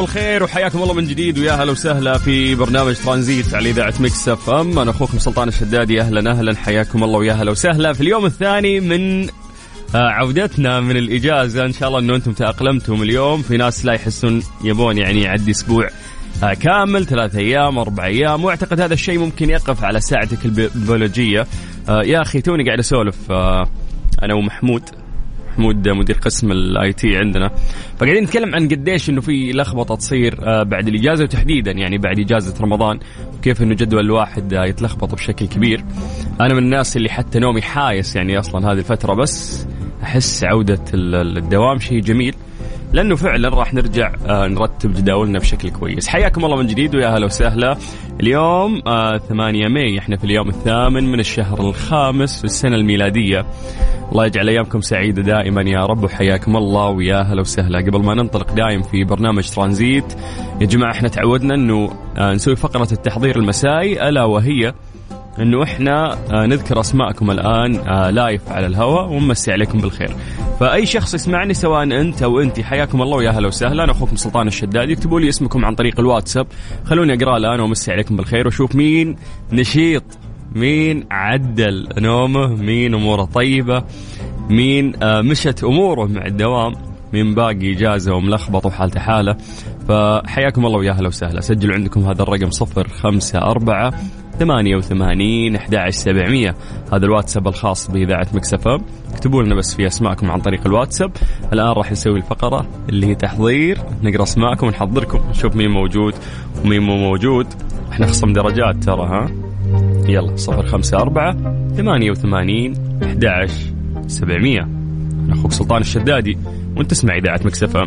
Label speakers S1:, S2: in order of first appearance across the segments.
S1: مساكم الله بالخير وحياكم الله من جديد ويا هلا وسهلا في برنامج ترانزيت على إذاعة Mix FM. أنا أخوكم سلطان الشدادي. أهلا أهلا. حياكم الله ويا هلا وسهلا في اليوم الثاني من آه، عودتنا من الإجازة. إن شاء الله إنه أنتم تأقلمتم اليوم. في ناس لا يحسون يبون يعني يعدي أسبوع آه، كامل ثلاث أيام أربع أيام. وأعتقد هذا الشيء ممكن يقف على ساعتك البي- البيولوجية. آه، يا أخي توني قاعد أسولف أنا ومحمود. محمود مدير قسم ال IT عندنا. فقاعدين نتكلم عن قديش إنه في لخبطة تصير آه، بعد الإجازة وتحديدا يعني بعد إجازة رمضان وكيف إنه جدول الواحد آه، يتلخبط بشكل كبير. أنا من الناس اللي حتى نومي حايس يعني أصلا هذه الفترة بس أحس عودة ال- ال- الدوام شيء جميل. لأنه فعلا راح نرجع آه، نرتب جداولنا بشكل كويس. حياكم الله من جديد ويا هلا وسهلا. اليوم آه 8 ماي إحنا في اليوم الثامن من الشهر الخامس في السنة الميلادية. الله يجعل أيامكم سعيدة دائما يا رب وحياكم الله ويا هلا وسهلا. قبل ما ننطلق دايم في برنامج ترانزيت يا جماعة إحنا تعودنا إنه آه، نسوي فقرة التحضير المسائي ألا وهي إنه إحنا آه، نذكر أسماءكم الآن آه، لايف على الهواء ونمسي عليكم بالخير. فأي شخص يسمعني سواء أنت أو أنت حياكم الله ويا هلا وسهلا. أخوكم سلطان الشداد. يكتبوا لي اسمكم عن طريق الواتساب. خلوني أقرأ الآن وأمسي عليكم بالخير وأشوف مين نشيط مين عدل نومه مين أموره طيبة مين آه، مشت أموره مع الدوام مين باقي إجازة وملخبط وحالته حالة. فحياكم الله ويا هلا وسهلا. سجلوا عندكم هذا الرقم صفر خمسة أربعة ثمانية وثمانين أحد عشر سبعمية. هذا الواتساب الخاص بإذاعة مكسفة اكتبوا لنا بس في أسماءكم عن طريق الواتساب. الآن راح نسوي الفقرة اللي هي تحضير. نقرأ أسماءكم ونحضركم. نشوف مين موجود ومين مو موجود. إحنا خصم درجات ترى ها؟ يلا صفر خمسة أربعة ثمانية وثمانين أحد عشر سبعمية. أنا أخوك سلطان الشدادي وأنت تسمع إذاعة Mix FM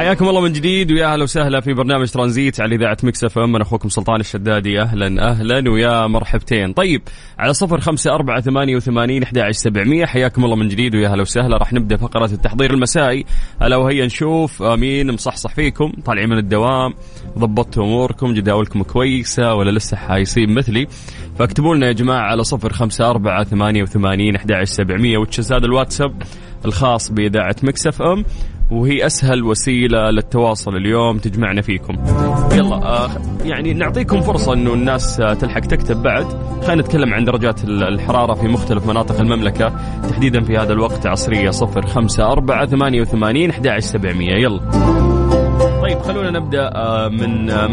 S1: حياكم الله من جديد ويا أهلا وسهلا في برنامج ترانزيت على إذاعة Mix FM. أنا أخوكم سلطان الشدادي أهلا أهلا ويا مرحبتين. طيب على صفر خمسة أربعة ثمانية وثمانين أحد سبعمية. حياكم الله من جديد ويا أهلا وسهلا. راح نبدأ فقره التحضير المسائي. ألا وهي نشوف. مين مصحصح فيكم طالعين من الدوام. ضبطتوا أموركم جداولكم كويسة ولا لسه حايسين مثلي. فاكتبوا لنا يا جماعة على صفر خمسة أربعة ثمانية وثمانين أحد سبعمية. which is هذا الواتساب الخاص بإذاعة Mix FM؟ وهي أسهل وسيلة للتواصل اليوم تجمعنا فيكم. يلا آه يعني نعطيكم فرصة إنه الناس آه تلحق تكتب بعد. خلينا نتكلم عن درجات ال- الحرارة في مختلف مناطق المملكة تحديدا في هذا الوقت عصرية 0 5 4 88 11 700 يلا. طيب خلونا نبدأ آه من آه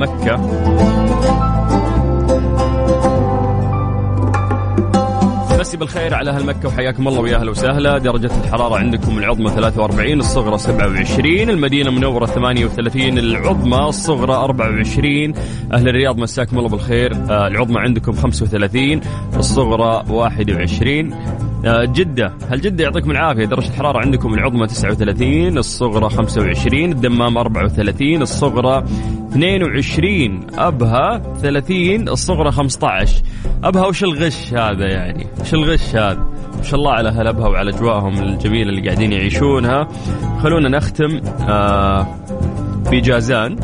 S1: مسي بالخير على أهل مكة وحياكم الله ويا أهلا وسهلا. درجة الحرارة عندكم العظمى 43 الصغرى 27 المدينة المنوره 38 العظمى الصغرى 24 أهل الرياض مساكم الله بالخير. آه العظمى عندكم 35 الصغرى 21 آه جدة. هل جدة يعطيكم العافية؟ درجة الحرارة عندكم العظمى 39 الصغرى 25 الدمام 34 الصغرى 22 أبها 30 الصغرى 15 أبها وش الغش هذا يعني؟ وش الغش هذا؟ ما شاء الله على أهل أبها وعلى أجواءهم الجميلة اللي قاعدين يعيشونها. خلونا نختم آه في جازان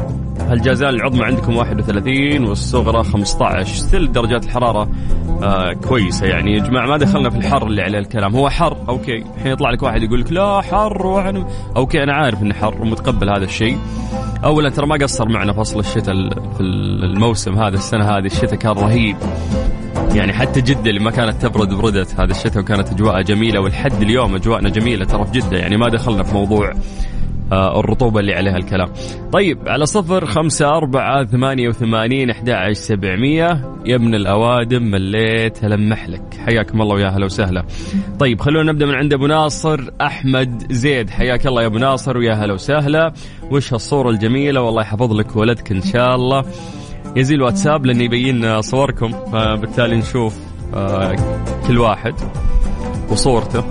S1: الجازان العظمى عندكم 31 والصغرى 15 still درجات الحرارة آه كويسة يعني. يا جماعة ما دخلنا في الحر اللي عليه الكلام. هو حر okay. الحين يطلع لك واحد يقول لك لا حر وأنا okay أنا عارف إنه حر ومتقبل هذا الشيء. أولا ترى ما قصر معنا فصل الشتاء ال- في الموسم هذا السنة هذه. الشتاء كان رهيب. يعني حتى جدة اللي ما كانت تبرد بردت. هذا الشتاء وكانت أجواءها جميلة ولحد اليوم أجواءنا جميلة ترى في جدة يعني. ما دخلنا في موضوع الرطوبة اللي عليها الكلام. طيب على صفر خمسة أربعة ثمانية وثمانين أحد سبعمية. يا ابن الأوادم مليت هلمح لك. حياكم الله ويا هلا وسهلا. طيب خلونا نبدأ من عند أبو ناصر. أحمد زيد حياك الله يا أبو ناصر ويا هلا وسهلا. وش هالصورة الجميلة؟ والله يحفظ لك ولدك إن شاء الله. يزيل واتساب لأن يبين صوركم فبالتالي نشوف آه، كل واحد وصورته.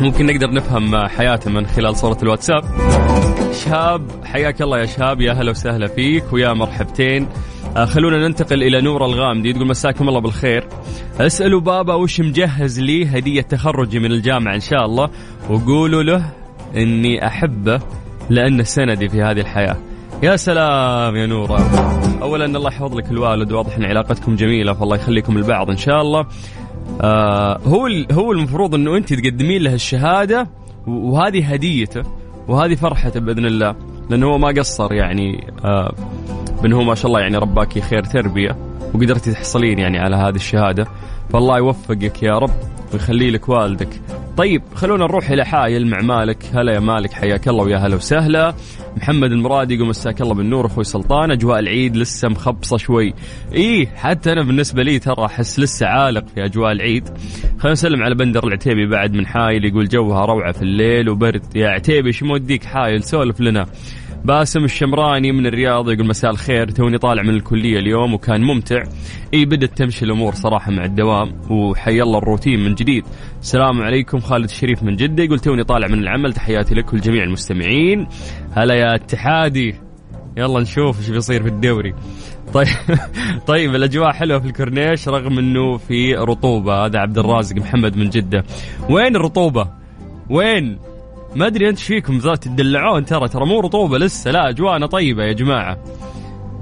S1: ممكن نقدر نفهم حياته من خلال صورة الواتساب. شهاب حياك الله يا شهاب يا هلا وسهلا فيك ويا مرحبتين. آه خلونا ننتقل إلى نور الغامدي تقول مساكم الله بالخير. اسألوا بابا وش مجهز لي هدية تخرجي من الجامعة إن شاء الله؟ وقولوا له إني أحبه لأنه سندي في هذه الحياة. يا سلام يا نورة. أولا الله يحفظ لك الوالد واضح أن علاقتكم جميلة فالله يخليكم البعض إن شاء الله. آه هو هو المفروض إنه أنت تقدمين له الشهادة وهذه هديته وهذه فرحته بإذن الله لأنه هو ما قصر يعني آه بأنه هو ما شاء الله يعني رباكي خير تربية وقدرتي تحصلين يعني على هذه الشهادة. فالله يوفقك يا رب ويخلي لك والدك. طيب خلونا نروح إلى حايل مع مالك. هلا يا مالك حياك الله ويا هلا وسهلا. محمد المرادي يقول مساك الله بالنور أخوي سلطان. أجواء العيد لسه مخبصة شوي. إيه حتى أنا بالنسبة لي ترى أحس لسه عالق في أجواء العيد. خلينا نسلم على بندر العتيبي بعد من حايل يقول جوها روعة في الليل وبرد. يا عتيبي شو موديك حايل؟ سولف لنا. باسم الشمراني من الرياض يقول مساء الخير. توني طالع من الكلية اليوم وكان ممتع. إي بدت تمشي الأمور صراحة مع الدوام وحي الله الروتين من جديد. السلام عليكم خالد الشريف من جدة. يقول توني طالع من العمل تحياتي لك ولجميع المستمعين. هلا يا اتحادي. يلا نشوف إيش بيصير في الدوري. طيب طيب الأجواء حلوة في الكورنيش رغم إنه في رطوبة. هذا عبد الرازق محمد من جدة. وين الرطوبة؟ وين؟ ما أدري أنت فيكم ذات تدلعون ترى ترى مو رطوبة لسه لا أجواءنا طيبة يا جماعة.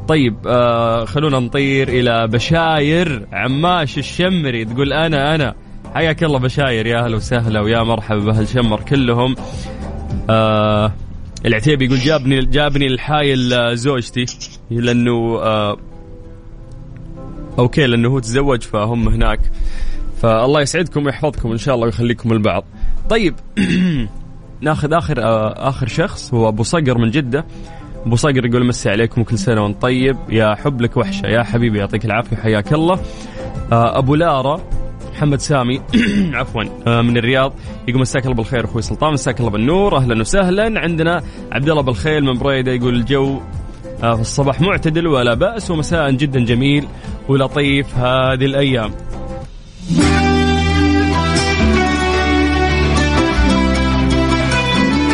S1: طيب آه خلونا نطير إلى بشاير عماش الشمري. تقول أنا أنا. حياك الله بشاير يا أهلا وسهلا ويا مرحبا بأهل شمر كلهم. آه العتيبي يقول جابني جابني الحايل زوجتي لأنه آه أوكي لأنه هو تزوج فهم هناك. فالله يسعدكم ويحفظكم إن شاء الله ويخليكم البعض. طيب ناخذ آخر آه آخر شخص هو أبو صقر من جدة. أبو صقر يقول مسي عليكم وكل سنة وأنت طيب. يا حب لك وحشة. يا حبيبي يعطيك العافية حياك الله. آه أبو لارا محمد سامي عفوا آه من الرياض. يقول مساك الله بالخير أخوي سلطان مساك الله بالنور. أهلا وسهلا. عندنا عبد الله بالخيل من بريدة يقول الجو في الصباح معتدل ولا بأس ومساء جدا جميل ولطيف هذه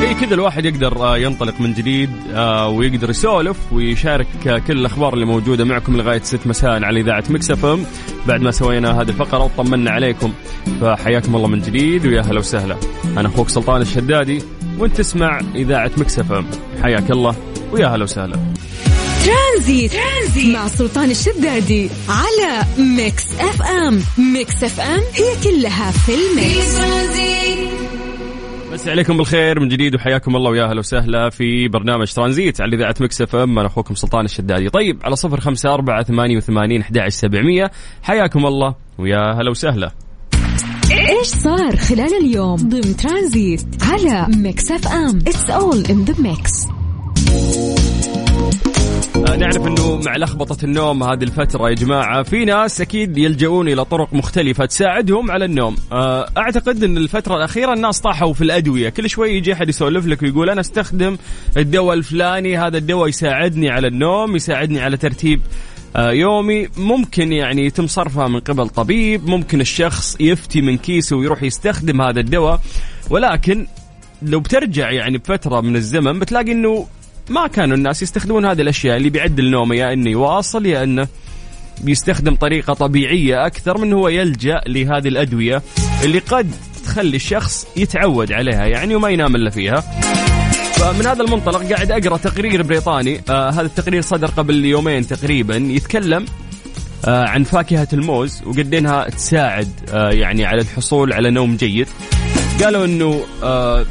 S1: الأيام كذا الواحد يقدر آه، ينطلق من جديد آه، ويقدر يسولف ويشارك كل الأخبار اللي موجودة معكم لغاية 6 مساء على إذاعة مكسف بعد ما سوينا هذه الفقرة وطمنا عليكم. فحياكم الله من جديد ويا هلا وسهلا. أنا أخوك سلطان الشدادي وأنت تسمع إذاعة Mix FM حياك الله ويا هلا وسهلا.
S2: Transit. Transit. مع سلطان الشدادي على Mix FM. Mix FM هي كلها في ال mix.
S1: مسي عليكم بالخير من جديد وحياكم الله ويا أهلا وسهلا في برنامج ترانزيت على إذاعة Mix FM. أنا أخوكم سلطان الشدادي. طيب على صفر خمسة أربعة ثمانية وثمانين أحد سبعمية. حياكم الله ويا هلا وسهلا.
S2: إيش صار خلال اليوم ضمن ترانزيت على Mix FM؟ It's all in the
S1: mix نعرف إنه مع لخبطة النوم هذه الفترة يا جماعة في ناس أكيد يلجؤون إلى طرق مختلفة تساعدهم على النوم. آه، أعتقد إن الفترة الأخيرة الناس طاحوا في الأدوية. كل شوي يجي أحد يسولف لك ويقول أنا أستخدم الدواء الفلاني هذا الدواء يساعدني على النوم يساعدني على ترتيب آه، يومي. ممكن يعني يتم صرفها من قبل طبيب ممكن الشخص يفتي من كيسه ويروح يستخدم هذا الدواء. ولكن لو بترجع يعني بفترة من الزمن بتلاقي إنه ما كانوا الناس يستخدمون هذه الأشياء اللي بيعدل نومه يا انه يواصل يا إنه بيستخدم طريقة طبيعية أكثر من هو يلجأ لهذه الأدوية اللي قد تخلي الشخص يتعود عليها يعني وما ينام إلا فيها. فمن هذا المنطلق قاعد أقرأ تقرير بريطاني آه هذا التقرير صدر قبل يومين تقريبا يتكلم آه عن فاكهة الموز وقد انها تساعد آه يعني على الحصول على نوم جيد. قالوا إنه آه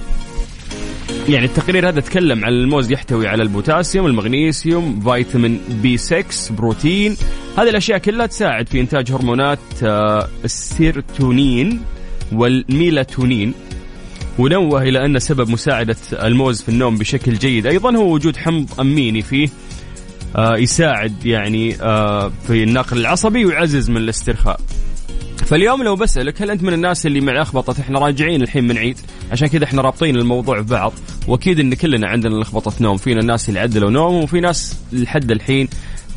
S1: يعني التقرير هذا تكلم عن الموز يحتوي على البوتاسيوم المغنيسيوم فيتامين B 6 بروتين. هذه الأشياء كلها تساعد في إنتاج هرمونات آه، السيرتونين والميلاتونين. ونوه إلى أن سبب مساعدة الموز في النوم بشكل جيد. أيضا هو وجود حمض أميني فيه آه، يساعد يعني آه، في النقل العصبي ويعزز من الاسترخاء. فاليوم لو بسألك هل أنت من الناس اللي مع لخبطة إحنا راجعين الحين من عيد؟ عشان كذا إحنا رابطين الموضوع ببعض وأكيد إن كلنا عندنا لخبطة نوم فينا الناس اللي عدلوا نوم وفي ناس لحد الحين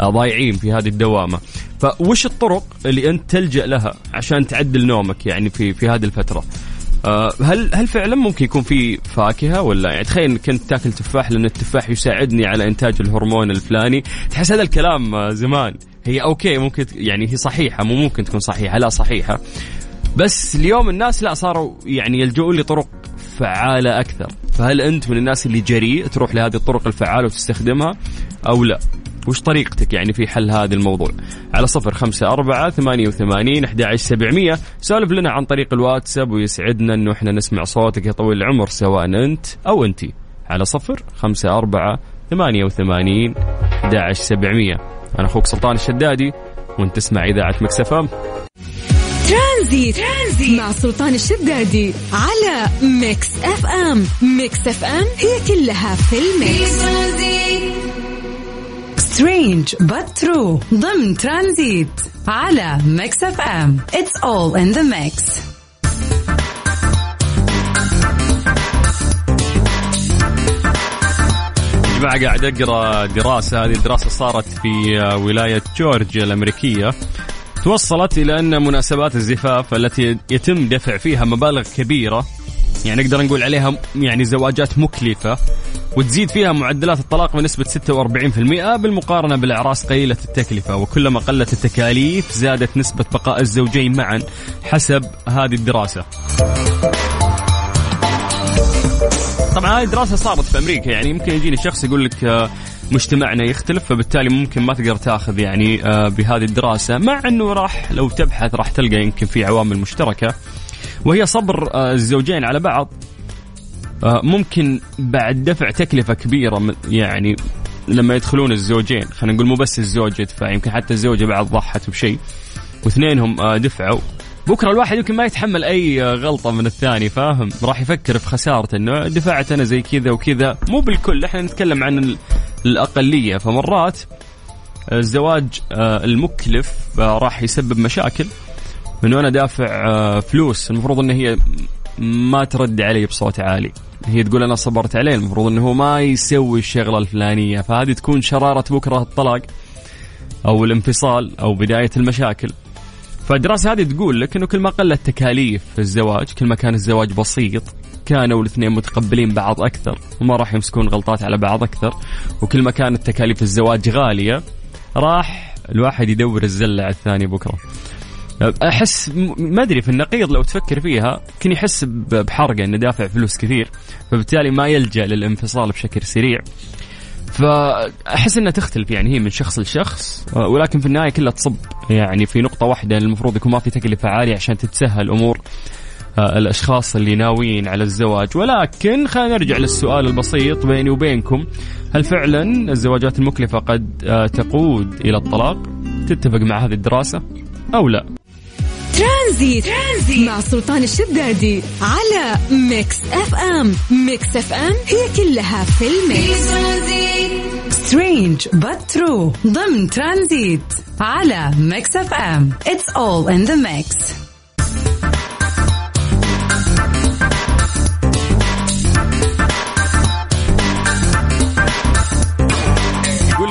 S1: آه، ضايعين في هذه الدوامة. فوش الطرق اللي أنت تلجأ لها عشان تعدل نومك يعني في في هذه الفترة؟ آه، هل هل فعلا ممكن يكون في فاكهة ولا يعني؟ تخيل إنك كنت تاكل تفاح لأن التفاح يساعدني على إنتاج الهرمون الفلاني. تحس هذا الكلام آه، زمان. هي أوكي ممكن يعني هي صحيحة مو ممكن تكون صحيحة لا صحيحة. بس اليوم الناس لا صاروا يعني يلجؤون لطرق فعاله أكثر. فهل أنت من الناس اللي جريء تروح لهذه الطرق الفعالة وتستخدمها أو لا؟ وش طريقتك يعني في حل هذا الموضوع؟ على صفر خمسة أربعة ثمانية وثمانين أحد سبعمية. سولف لنا عن طريق الواتساب ويسعدنا أنه إحنا نسمع صوتك يا طويل العمر سواء أنت أو أنت. على صفر خمسة أربعة ثمانية وثمانين أحد سبعمية. أنا أخوك سلطان الشدادي وأنت تسمع إذاعة Mix
S2: FM Transit. Transit مع سلطان الشدادي على Mix FM. Mix FM هي كلها في ال
S3: mix. Strange but true ضمن ترانزيت على Mix FM. It's all in the mix.
S1: جماعة قاعد أقرأ دراسة. هذه الدراسة صارت في ولاية جورجيا الأمريكية. توصلت إلى أن مناسبات الزفاف التي يتم دفع فيها مبالغ كبيرة يعني نقدر نقول عليها يعني زواجات مكلفة وتزيد فيها معدلات الطلاق بنسبة 46% بالمقارنة بالأعراس قليلة التكلفة وكلما قلت التكاليف زادت نسبة بقاء الزوجين معا حسب هذه الدراسة. طبعا هذه الدراسة صارت في أمريكا يعني يمكن يجيني شخص يقول لك آه، مجتمعنا يختلف فبالتالي ممكن ما تقدر تاخذ يعني آه، بهذه الدراسة. مع أنه راح لو تبحث راح تلقى يمكن في عوامل مشتركة. وهي صبر آه، الزوجين على بعض. آه، ممكن بعد دفع تكلفة كبيرة يعني لما يدخلون الزوجين. خلينا نقول مو بس الزوج يدفع يمكن حتى الزوجة بعد ضحت بشيء. واثنينهم دفعوا. بكرة الواحد يمكن ما يتحمل أي غلطة من الثاني فاهم؟ راح يفكر في خسارته إنه دفعت أنا زي كذا وكذا. مو بالكل إحنا نتكلم عن الأقلية. فمرات الزواج المكلف راح يسبب مشاكل انه أنا دافع فلوس. المفروض إن هي ما ترد علي بصوت عالي. هي تقول أنا صبرت عليه. المفروض انه هو ما يسوي الشغلة الفلانية. فهذه تكون شرارة بكرة الطلاق أو الانفصال أو بداية المشاكل. فالدراسة هذه تقول لك إنه كل ما قلت تكاليف الزواج كل ما كان الزواج بسيط كانوا الاثنين متقبلين بعض أكثر وما راح يمسكون غلطات على بعض أكثر. وكل ما كانت تكاليف الزواج غالية راح الواحد يدور الزلة على الثاني بكرة. أحس ما أدري في النقيض لو تفكر فيها كان يحس بحرقة إنه دافع فلوس كثير فبالتالي ما يلجأ للانفصال بشكل سريع. فأحس إنها تختلف يعني هي من شخص لشخص ولكن في النهاية كلها تصب يعني في نقطة واحدة المفروض يكون ما في تكلفة عالية عشان تتسهل امور آه، الأشخاص اللي ناويين على الزواج. ولكن خلينا نرجع للسؤال البسيط بيني وبينكم. هل فعلا الزواجات المكلفة قد آه، تقود إلى الطلاق؟ تتفق مع هذه الدراسة أو لا؟
S2: Transit. Transit مع سلطان الشدادي على Mix FM. Mix FM هي كلها في ال
S3: mix. Strange true. ضمن ترانزيت على Mix FM. It's all in the mix.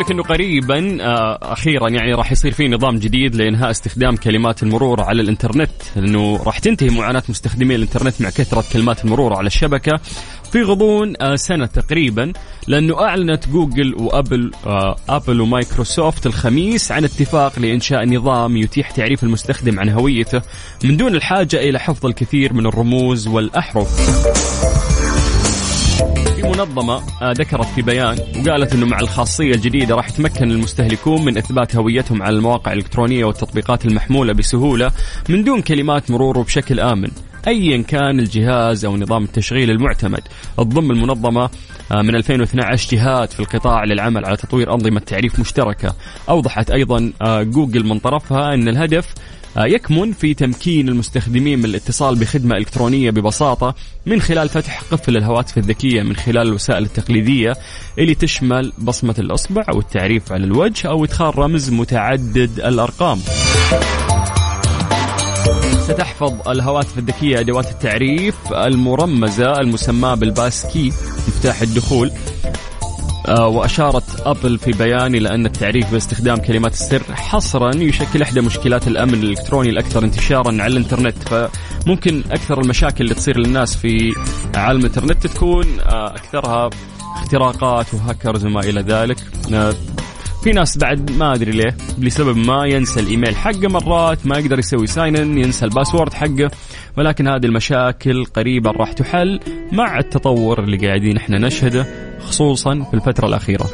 S1: لك إنه قريبا آه، أخيرا يعني راح يصير في نظام جديد لإنهاء استخدام كلمات المرور على الإنترنت لأنه راح تنتهي معاناة مستخدمي الإنترنت مع كثرة كلمات المرور على الشبكة في غضون آه، سنة تقريبا لأنه أعلنت جوجل وأبل آه، أبل ومايكروسوفت الخميس عن اتفاق لإنشاء نظام يتيح تعريف المستخدم عن هويته من دون الحاجة إلى حفظ الكثير من الرموز والأحرف. منظمة آه، ذكرت في بيان وقالت إنه مع الخاصية الجديدة راح يتمكن المستهلكون من إثبات هويتهم على المواقع الإلكترونية والتطبيقات المحمولة بسهولة من دون كلمات مرور وبشكل آمن. ايا كان الجهاز أو نظام التشغيل المعتمد تضم المنظمة آه، من 2012 جهات في القطاع للعمل على تطوير أنظمة تعريف مشتركة أوضحت أيضا آه، جوجل من طرفها إن الهدف يكمن في تمكين المستخدمين من الاتصال بخدمة إلكترونية ببساطة من خلال فتح قفل الهواتف الذكية من خلال الوسائل التقليدية اللي تشمل بصمة الإصبع أو التعريف على الوجه أو إدخال رمز متعدد الأرقام. ستحفظ الهواتف الذكية أدوات التعريف المرمزة المسماة بالباسكي مفتاح الدخول. آه، وأشارت أبل في بيان إلى أن التعريف باستخدام كلمات السر حصرا يشكل إحدى مشكلات الأمن الإلكتروني الأكثر انتشارا على الإنترنت. فممكن أكثر المشاكل اللي تصير للناس في عالم الإنترنت تكون آه، أكثرها اختراقات وهاكرز وما إلى ذلك. آه، في ناس بعد ما أدري ليه لسبب ما ينسى الإيميل حقه مرات ما يقدر يسوي sign ينسى ال password حقه. ولكن هذه المشاكل قريبا راح تحل مع التطور اللي قاعدين إحنا نشهده. خصوصا في الفترة الأخيرة.